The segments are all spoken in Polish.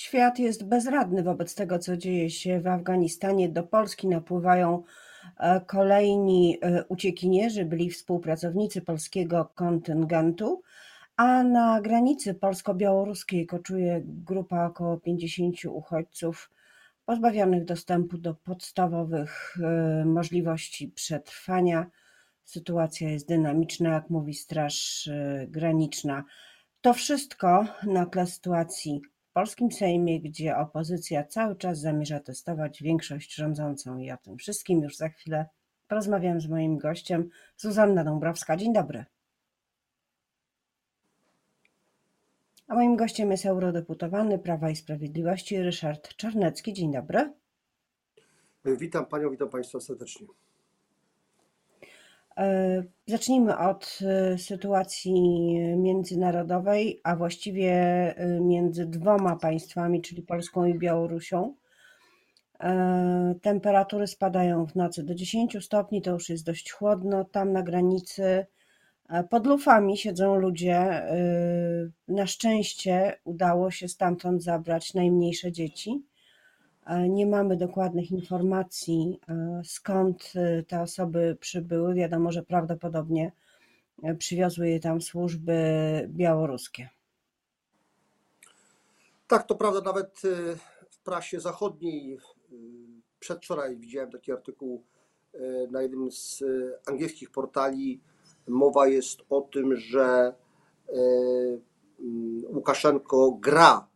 Świat jest bezradny wobec tego, co dzieje się w Afganistanie. Do Polski napływają e, kolejni e, uciekinierzy, byli współpracownicy polskiego kontyngentu, a na granicy polsko-białoruskiej koczuje grupa około 50 uchodźców pozbawionych dostępu do podstawowych e, możliwości przetrwania. Sytuacja jest dynamiczna, jak mówi Straż Graniczna. To wszystko na tle sytuacji polskim Sejmie, gdzie opozycja cały czas zamierza testować większość rządzącą i o tym wszystkim już za chwilę porozmawiam z moim gościem, Zuzanna Dąbrowska. Dzień dobry. A moim gościem jest eurodeputowany Prawa i Sprawiedliwości Ryszard Czarnecki. Dzień dobry. Witam Panią, witam Państwa serdecznie. E, zacznijmy od e, sytuacji międzynarodowej, a właściwie e, między dwoma państwami, czyli Polską i Białorusią. Temperatury spadają w nocy do 10 stopni, to już jest dość chłodno. Tam na granicy pod lufami siedzą ludzie. Na szczęście udało się stamtąd zabrać najmniejsze dzieci. Nie mamy dokładnych informacji, e, skąd e, te osoby przybyły. Wiadomo, że prawdopodobnie e, przywiozły je tam służby białoruskie. Tak, to prawda. Nawet w prasie zachodniej przedwczoraj widziałem taki artykuł na jednym z angielskich portali. Mowa jest o tym, że Łukaszenko gra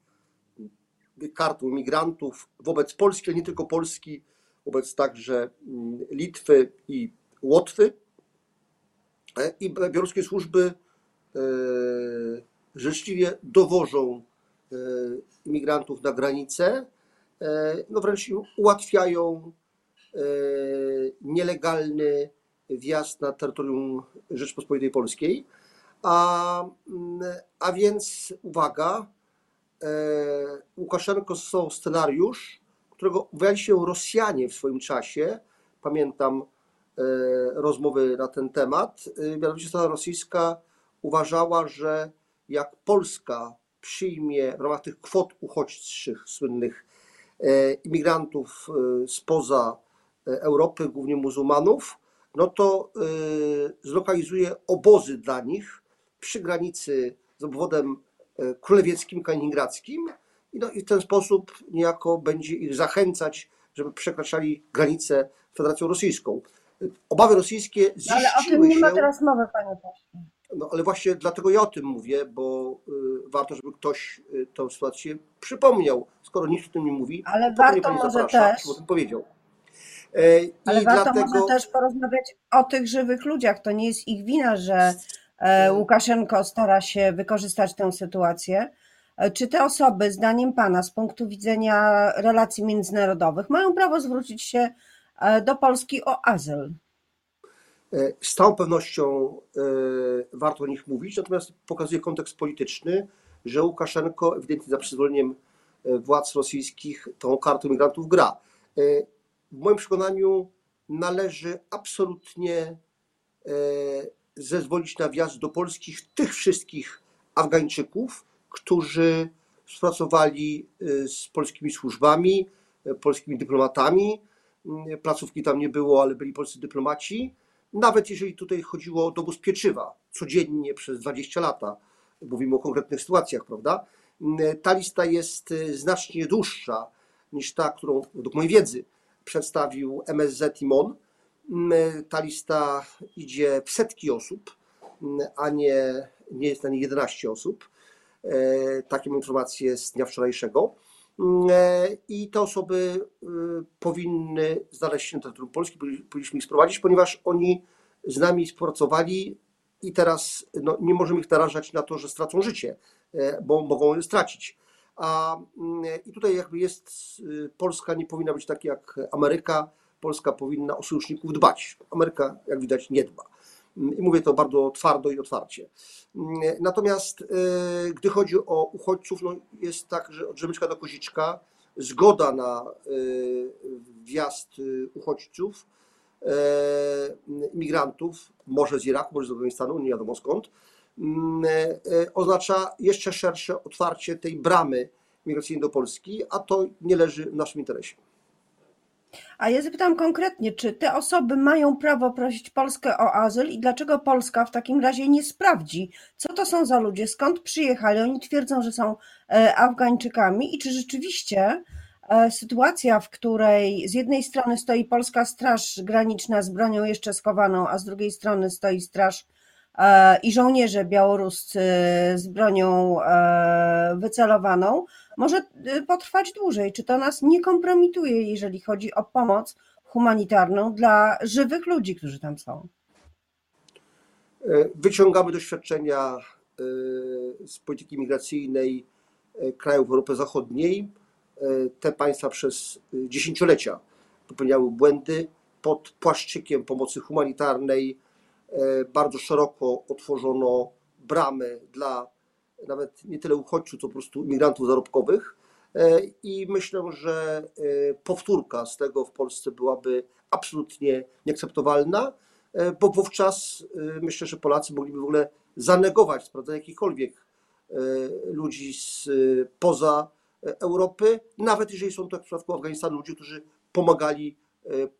kartą migrantów wobec Polski, ale nie tylko Polski, wobec także mm, Litwy i Łotwy. E, I białoruskie służby e, życzliwie dowożą e, imigrantów na granicę, no wręcz ułatwiają nielegalny wjazd na terytorium Rzeczpospolitej Polskiej. A, mm, a więc uwaga, E, Łukaszenko stosował scenariusz, którego uważali się Rosjanie w swoim czasie. Pamiętam e, rozmowy na ten temat. E, mianowicie strona rosyjska uważała, że jak Polska przyjmie w ramach tych kwot uchodźczych słynnych imigrantów spoza Europy, głównie muzułmanów, no to zlokalizuje obozy dla nich przy granicy z obwodem E, królewieckim, kaliningradzkim i, no, i w ten sposób niejako będzie ich zachęcać, żeby przekraczali granicę Federacją Rosyjską. Obawy rosyjskie ziściły no, Ale o tym nie ma teraz mowy, panie pośle. No ale właśnie dlatego ja o tym mówię, bo y, warto, żeby ktoś y, tę sytuację przypomniał. Skoro nikt o tym nie mówi, ale to warto może zaprasza, też. o tym powiedział. E, ale I warto dlatego... może też porozmawiać o tych żywych ludziach. To nie jest ich wina, że E, Łukaszenko stara się wykorzystać tę sytuację. E, czy te osoby, zdaniem Pana, z punktu widzenia relacji międzynarodowych, mają prawo zwrócić się e, do Polski o azyl? Z całą pewnością warto o nich mówić, natomiast pokazuje kontekst polityczny, że Łukaszenko ewidentnie za przyzwoleniem władz rosyjskich tą kartą migrantów gra. W moim przekonaniu należy absolutnie zezwolić na wjazd do Polski tych wszystkich Afgańczyków, którzy współpracowali y, z polskimi służbami, y, polskimi dyplomatami. Y, placówki tam nie było, ale byli polscy dyplomaci. Nawet jeżeli tutaj chodziło o dowóz pieczywa codziennie przez 20 lata, mówimy o konkretnych sytuacjach, prawda? Ta lista jest znacznie dłuższa niż ta, którą według mojej wiedzy przedstawił MSZ i MON. Ta lista idzie w setki osób, a nie, nie jest na niej 11 osób. E, takie mam informacje z dnia wczorajszego. E, I te osoby e, powinny znaleźć się na terytorium Polski, powinniśmy ich sprowadzić, ponieważ oni z nami współpracowali i teraz no, nie możemy ich narażać na to, że stracą życie, bo mogą je stracić. A, I tutaj jakby jest, Polska nie powinna być tak jak Ameryka, Polska powinna o sojuszników dbać. Ameryka, jak widać, nie dba. I mówię to bardzo twardo i otwarcie. Natomiast e, gdy chodzi o uchodźców, no jest tak, że od Rzemyczka do Koziczka zgoda na e, wjazd e, uchodźców, imigrantów, może z Iraku, może z Afganistanu, nie wiadomo skąd, oznacza jeszcze szersze otwarcie tej bramy migracyjnej do Polski, a to nie leży w naszym interesie. A ja zapytam konkretnie, czy te osoby mają prawo prosić Polskę o azyl i dlaczego Polska w takim razie nie sprawdzi, co to są za ludzie, skąd przyjechali? Oni twierdzą, że są e, Afgańczykami i czy rzeczywiście e, sytuacja, w której z jednej strony stoi polska Straż Graniczna z bronią jeszcze schowaną, a z drugiej strony stoi straż e, i żołnierze białoruscy z bronią wycelowaną, może y, potrwać dłużej. Czy to nas nie kompromituje, jeżeli chodzi o pomoc humanitarną dla żywych ludzi, którzy tam są? E, wyciągamy doświadczenia e, z polityki migracyjnej e, krajów Europy Zachodniej. Te państwa przez dziesięciolecia popełniały błędy pod płaszczykiem pomocy humanitarnej. Bardzo szeroko otworzono bramy dla nawet nie tyle uchodźców, co po prostu migrantów zarobkowych. E, I myślę, że e, powtórka z tego w Polsce byłaby absolutnie nieakceptowalna, e, bo wówczas myślę, że Polacy mogliby w ogóle zanegować sprawdzenie jakichkolwiek ludzi spoza Europy, nawet jeżeli są to w przypadku Afganistanu ludzie, którzy pomagali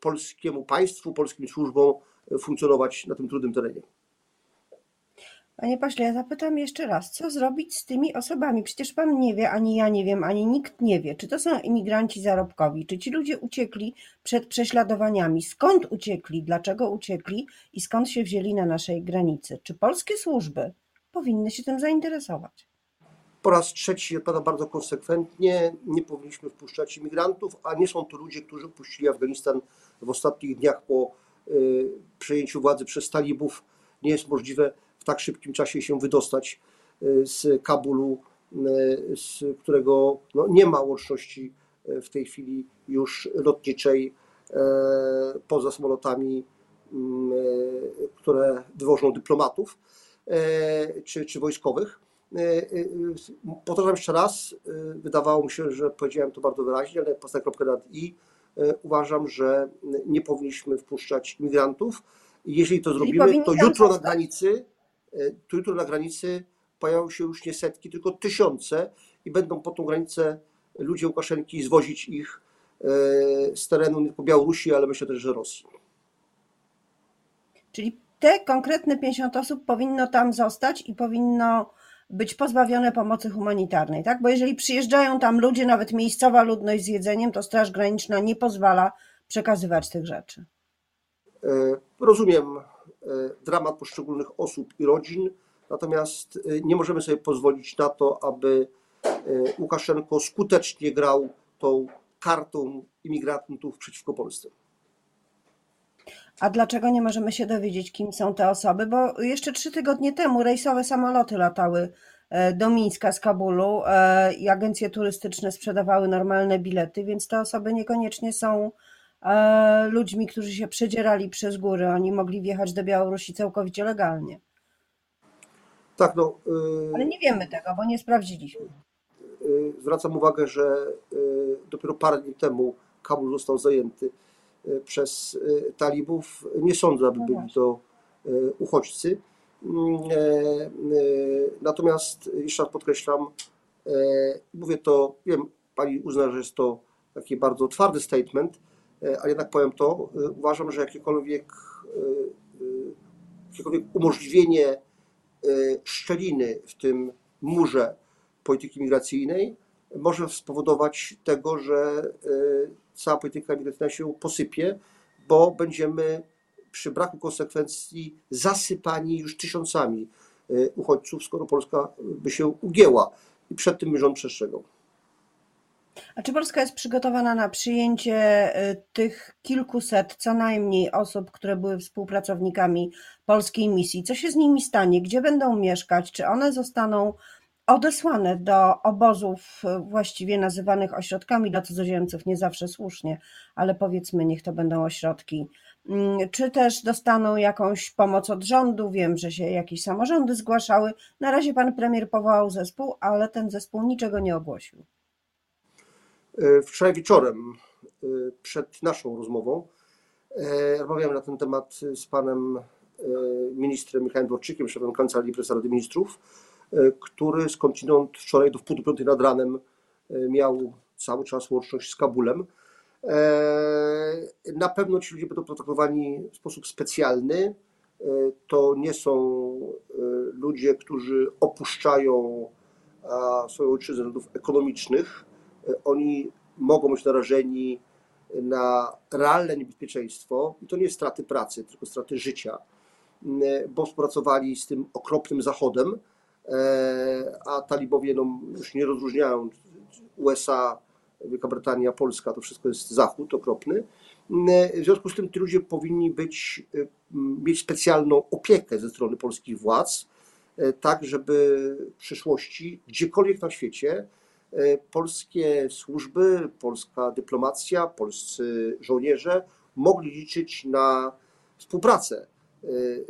polskiemu państwu, polskim służbom funkcjonować na tym trudnym terenie. Panie pośle, ja zapytam jeszcze raz, co zrobić z tymi osobami? Przecież pan nie wie, ani ja nie wiem, ani nikt nie wie, czy to są imigranci zarobkowi, czy ci ludzie uciekli przed prześladowaniami, skąd uciekli, dlaczego uciekli i skąd się wzięli na naszej granicy. Czy polskie służby powinny się tym zainteresować? Po raz trzeci odpowiadam bardzo konsekwentnie, nie powinniśmy wpuszczać imigrantów, a nie są to ludzie, którzy opuścili Afganistan w ostatnich dniach po y, przejęciu władzy przez talibów. Nie jest możliwe w tak szybkim czasie się wydostać e, z Kabulu, e, z którego no, nie ma łączności e, w tej chwili już lotniczej poza samolotami, mm, które wywożą dyplomatów czy, czy wojskowych. Powtarzam jeszcze raz, wydawało mi się, że powiedziałem to bardzo wyraźnie, ale postawię kropkę nad i. Uważam, że nie powinniśmy wpuszczać imigrantów. Jeżeli to zrobimy, to jutro na granicy E, jutro na granicy pojawią się już nie setki, tylko tysiące i będą po tą granicę ludzie Łukaszenki zwozić ich e, z terenu nie tylko Białorusi, ale myślę też, że Rosji. Czyli te konkretne 50 osób powinno tam zostać i powinno być pozbawione pomocy humanitarnej, tak? Bo jeżeli przyjeżdżają tam ludzie, nawet miejscowa ludność z jedzeniem, to Straż Graniczna nie pozwala przekazywać tych rzeczy. E, rozumiem dramat poszczególnych osób i rodzin, natomiast e, nie możemy sobie pozwolić na to, aby e, Łukaszenko skutecznie grał tą kartą imigrantów przeciwko Polsce. A dlaczego nie możemy się dowiedzieć, kim są te osoby? Bo jeszcze trzy tygodnie temu rejsowe samoloty latały do Mińska z Kabulu i agencje turystyczne sprzedawały normalne bilety, więc te osoby niekoniecznie są E, ludźmi, którzy się przedzierali przez góry. Oni mogli wjechać do Białorusi całkowicie legalnie. Tak, no. Yy, Ale nie wiemy tego, bo nie sprawdziliśmy. Yy, zwracam uwagę, że yy, dopiero parę dni temu Kabul został zajęty y, przez y, talibów. Nie sądzę, aby no byli to y, uchodźcy. Mm, e, natomiast jeszcze raz podkreślam, e, mówię to, wiem, pani uzna, że jest to taki bardzo twardy statement, E, ale jednak powiem to, e, uważam, że jakiekolwiek, e, jakiekolwiek umożliwienie szczeliny w tym murze polityki migracyjnej może spowodować tego, że cała polityka migracyjna się posypie, bo będziemy przy braku konsekwencji zasypani już tysiącami uchodźców, skoro Polska by się ugięła. I przed tym rząd przestrzegał. A czy Polska jest przygotowana na przyjęcie y, tych kilkuset co najmniej osób, które były współpracownikami polskiej misji? Co się z nimi stanie? Gdzie będą mieszkać? Czy one zostaną odesłane do obozów y, właściwie nazywanych ośrodkami dla cudzoziemców, nie zawsze słusznie, ale powiedzmy, niech to będą ośrodki. Mm, czy też dostaną jakąś pomoc od rządu? Wiem, że się jakieś samorządy zgłaszały. Na razie pan premier powołał zespół, ale ten zespół niczego nie ogłosił. E, wczoraj wieczorem, e, przed naszą rozmową, e, rozmawiałem na ten temat z panem ministrem Michałem Dworczykiem, szefem Kancelarii Prezesa Rady Ministrów, który skądinąd wczoraj do wpół do piątej nad ranem miał cały czas łączność z Kabulem. Na pewno ci ludzie będą potraktowani w sposób specjalny. To nie są ludzie, którzy opuszczają swoją ojczyznę względów ekonomicznych. Oni mogą być narażeni na realne niebezpieczeństwo i to nie straty pracy, tylko straty życia, bo współpracowali z tym okropnym Zachodem, a talibowie no, już nie rozróżniają USA, Wielka Brytania, Polska, to wszystko jest Zachód okropny. W związku z tym ci ludzie powinni być, mieć specjalną opiekę ze strony polskich władz, tak żeby w przyszłości, gdziekolwiek na świecie, polskie służby, polska dyplomacja, polscy żołnierze mogli liczyć na współpracę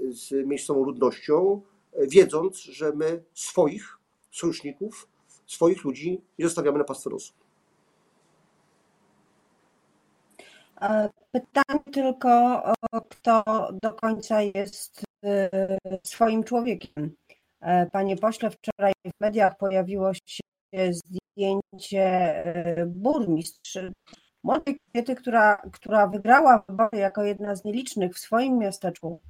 z miejscową ludnością, wiedząc, że my swoich sojuszników, swoich ludzi nie zostawiamy na pastwę losu. Pytanie tylko, kto do końca jest e, swoim człowiekiem. E, panie pośle, wczoraj w mediach pojawiło się zdjęcie e, burmistrz młodej kobiety, która, która wygrała wybory jako jedna z nielicznych w swoim miasteczku.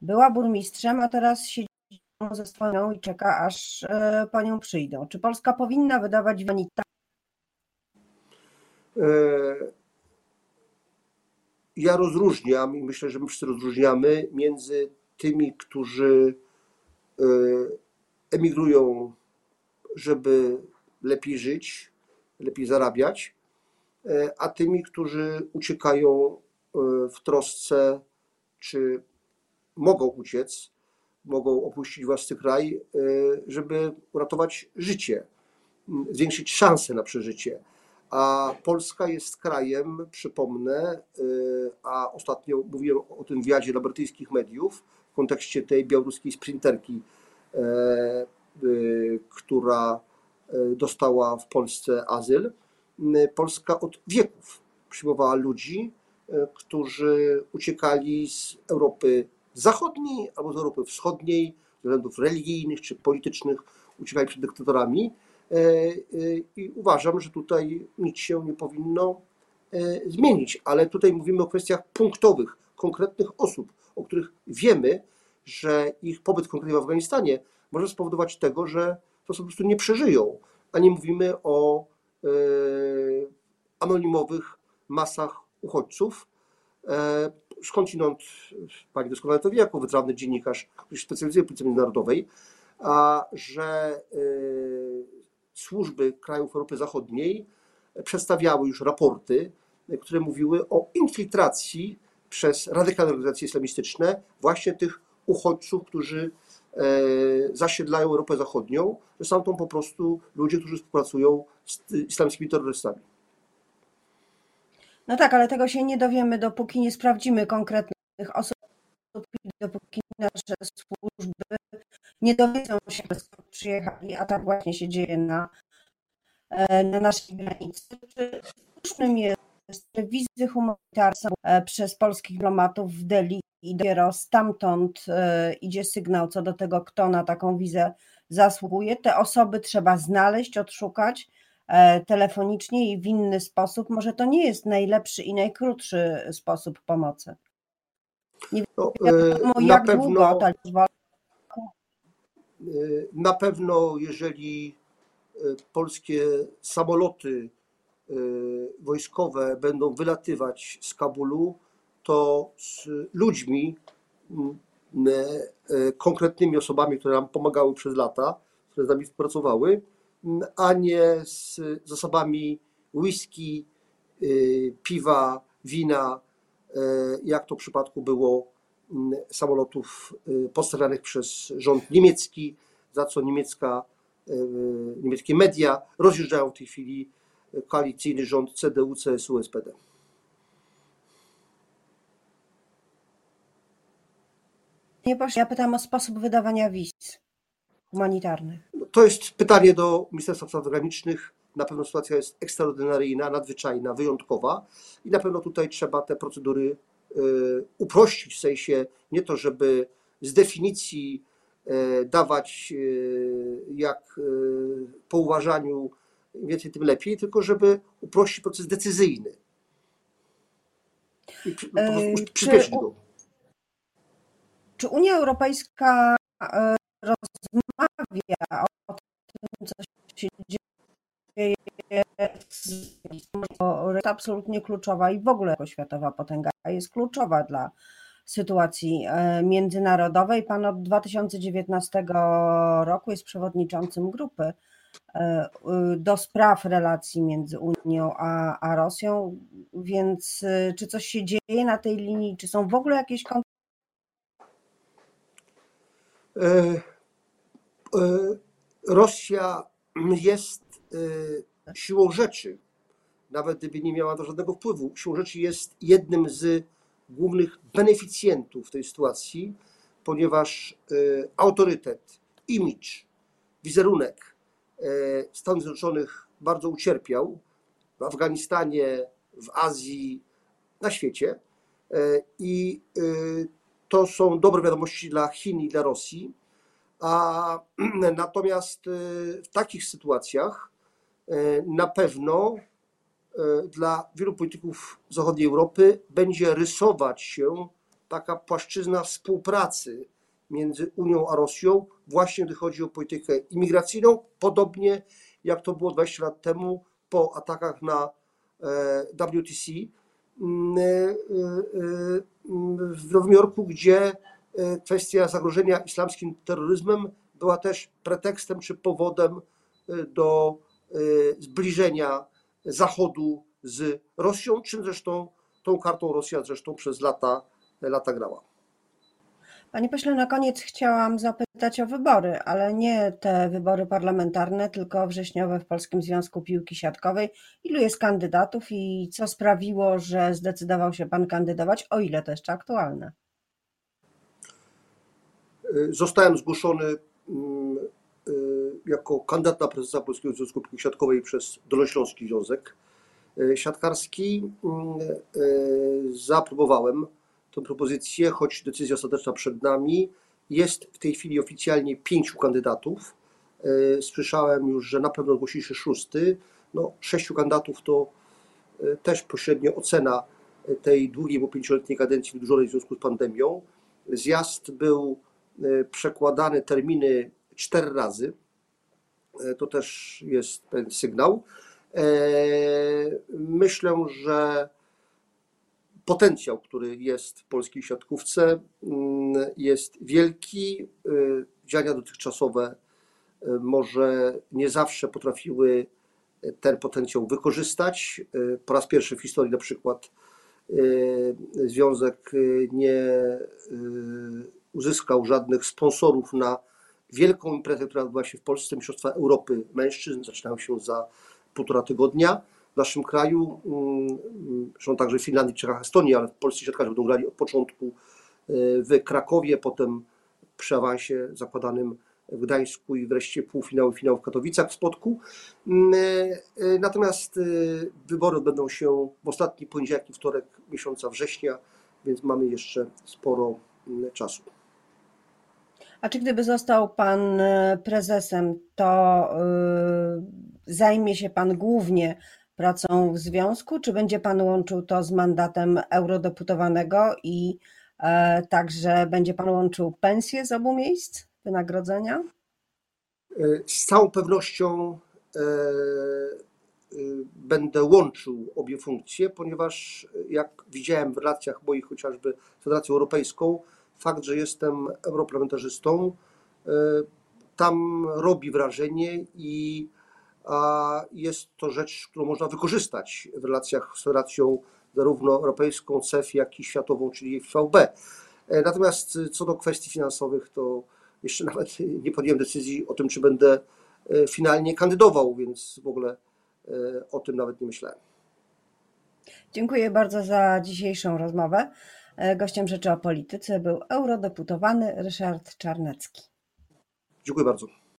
Była burmistrzem, a teraz siedzi ze swoją i czeka, aż po nią przyjdą. Czy Polska powinna wydawać wanita? ja rozróżniam i myślę, że my wszyscy rozróżniamy między tymi, którzy e, emigrują, żeby lepiej żyć, lepiej zarabiać, e, a tymi, którzy uciekają e, w trosce, czy mogą uciec, mogą opuścić własny kraj, żeby uratować życie, zwiększyć szanse na przeżycie. A Polska jest krajem, przypomnę, a ostatnio mówiłem o tym wywiadzie dla brytyjskich mediów w kontekście tej białoruskiej sprinterki, e, która e, dostała w Polsce azyl. Y, Polska od wieków przyjmowała ludzi, e, którzy uciekali z Europy Zachodniej albo z Europy Wschodniej ze względów religijnych czy politycznych, uciekali przed dyktatorami i uważam, że tutaj nic się nie powinno zmienić, ale tutaj mówimy o kwestiach punktowych, konkretnych osób, o których wiemy, że ich pobyt konkretnie w Afganistanie może spowodować tego, że to po prostu nie przeżyją, a nie mówimy o anonimowych masach uchodźców. Skądinąd, pani doskonale to wie, jako wytrawny dziennikarz, który się specjalizuje w polityce międzynarodowej, a że służby krajów Europy Zachodniej przedstawiały już raporty, które mówiły o infiltracji przez radykalne organizacje islamistyczne właśnie tych uchodźców, którzy e, zasiedlają Europę Zachodnią, że są to po prostu ludzie, którzy współpracują z islamskimi terrorystami. No tak, ale tego się nie dowiemy, dopóki nie sprawdzimy konkretnych osób, dopóki nasze służby nie dowiedzą się, skąd przyjechali, a tak właśnie się dzieje na, e, na naszej granicy. Czy słusznym jest, wizy humanitarne e, przez polskich dyplomatów w Delhi i dopiero stamtąd e, idzie sygnał co do tego, kto na taką wizę zasługuje. Te osoby trzeba znaleźć, odszukać telefonicznie i w inny sposób. Może to nie jest najlepszy i najkrótszy sposób pomocy. Nie no, wiadomo, jak pewno... długo ta liczba na pewno, jeżeli polskie samoloty wojskowe będą wylatywać z Kabulu, to z ludźmi, mm, konkretnymi osobami, które nam pomagały przez lata, które z nami współpracowały, a nie z zasobami whisky, piwa, wina, jak to w przypadku było samolotów y, postawianych przez rząd niemiecki, za co niemiecka, y, niemieckie media rozjeżdżają w tej chwili koalicyjny rząd CDU, CSU, SPD. Ja pytam o sposób wydawania wiz humanitarnych. No, to jest pytanie do Ministerstwa Spraw Zagranicznych. Na pewno sytuacja jest ekstraordynaryjna, nadzwyczajna, wyjątkowa i na pewno tutaj trzeba te procedury Y, uprościć, w sensie nie to, żeby z definicji y, dawać y, jak po uważaniu im więcej, tym lepiej, tylko żeby uprościć proces decyzyjny. I po prostu przyspieszyć go. Czy Unia Europejska e, rozmawia o tym, co się dzieje? To jest absolutnie kluczowa i w ogóle światowa potęga jest kluczowa dla sytuacji e, międzynarodowej. Pan od 2019 roku jest przewodniczącym grupy e, do spraw relacji między Unią a, a Rosją, więc czy coś się dzieje na tej linii? Czy są w ogóle jakieś Rosja jest e, siłą rzeczy, nawet gdyby nie miała to żadnego wpływu, siłą rzeczy jest jednym z głównych beneficjentów tej sytuacji, ponieważ e, autorytet, image, wizerunek e, Stanów Zjednoczonych bardzo ucierpiał w Afganistanie, w Azji, na świecie. E, I e, to są dobre wiadomości dla Chin i dla Rosji. A natomiast e, w takich sytuacjach e, na pewno e, dla wielu polityków zachodniej Europy będzie rysować się taka płaszczyzna współpracy między Unią a Rosją, właśnie gdy chodzi o politykę imigracyjną, podobnie jak to było 20 lat temu po atakach na e, WTC w Nowym Jorku, gdzie e, kwestia zagrożenia islamskim terroryzmem była też pretekstem czy powodem e, do e, zbliżenia Zachodu z Rosją, czym zresztą tą kartą Rosja zresztą przez lata, lata grała. Panie pośle, na koniec chciałam zapytać o wybory, ale nie te wybory parlamentarne, tylko wrześniowe w Polskim Związku Piłki Siatkowej. Ilu jest kandydatów i co sprawiło, że zdecydował się Pan kandydować, o ile to jeszcze aktualne? Zostałem zgłoszony mm, y, jako kandydat na prezesa Polskiego Związku Piłki Siatkowej przez Dolnośląski Związek y, Siatkarski. Mm, y, Zaaprobowałem tę propozycję, choć decyzja ostateczna przed nami. Jest w tej chwili oficjalnie pięciu kandydatów. Y, Słyszałem już, że na pewno zgłosi się szósty. No, sześciu kandydatów to y, też pośrednio ocena y, tej długiej, bo pięcioletniej kadencji wydłużonej w związku z pandemią. Zjazd był e, przekładane terminy cztery razy. E, To też jest pewien sygnał. E, Myślę, że potencjał, który jest w polskiej siatkówce, mm, jest wielki. E, Działania dotychczasowe e, może nie zawsze potrafiły ten potencjał wykorzystać. E, Po raz pierwszy w historii na przykład związek nie uzyskał żadnych sponsorów na wielką imprezę, która odbyła się w Polsce, Mistrzostwa Europy Mężczyzn, zaczynają się za półtora tygodnia w naszym kraju, mm, zresztą także w Finlandii, Czechach, Estonii, ale w Polsce siatkarze będą grali od początku e, w Krakowie, potem przy awansie zakładanym w Gdańsku i wreszcie półfinał i finał w Katowicach w Spodku. Mm, e, e, Natomiast wybory odbędą się w ostatni poniedziałek i wtorek miesiąca września, więc mamy jeszcze sporo mm, czasu. A czy gdyby został Pan prezesem, to zajmie się Pan głównie pracą w związku, czy będzie Pan łączył to z mandatem eurodeputowanego i e, także będzie Pan łączył pensje z obu miejsc, wynagrodzenia? E, Z całą pewnością e, e, będę łączył obie funkcje, ponieważ e, jak widziałem w relacjach moich chociażby z Federacją Europejską, fakt, że jestem europarlamentarzystą, tam robi wrażenie i a, jest to rzecz, którą można wykorzystać w relacjach z Federacją zarówno europejską, CEF, jak i światową, czyli VB. E, Natomiast e, co do kwestii finansowych, to jeszcze nawet nie podjąłem decyzji o tym, czy będę e, finalnie kandydował, więc w ogóle o tym nawet nie myślałem. Dziękuję bardzo za dzisiejszą rozmowę. Gościem Rzeczy o Polityce był eurodeputowany Ryszard Czarnecki. Dziękuję bardzo.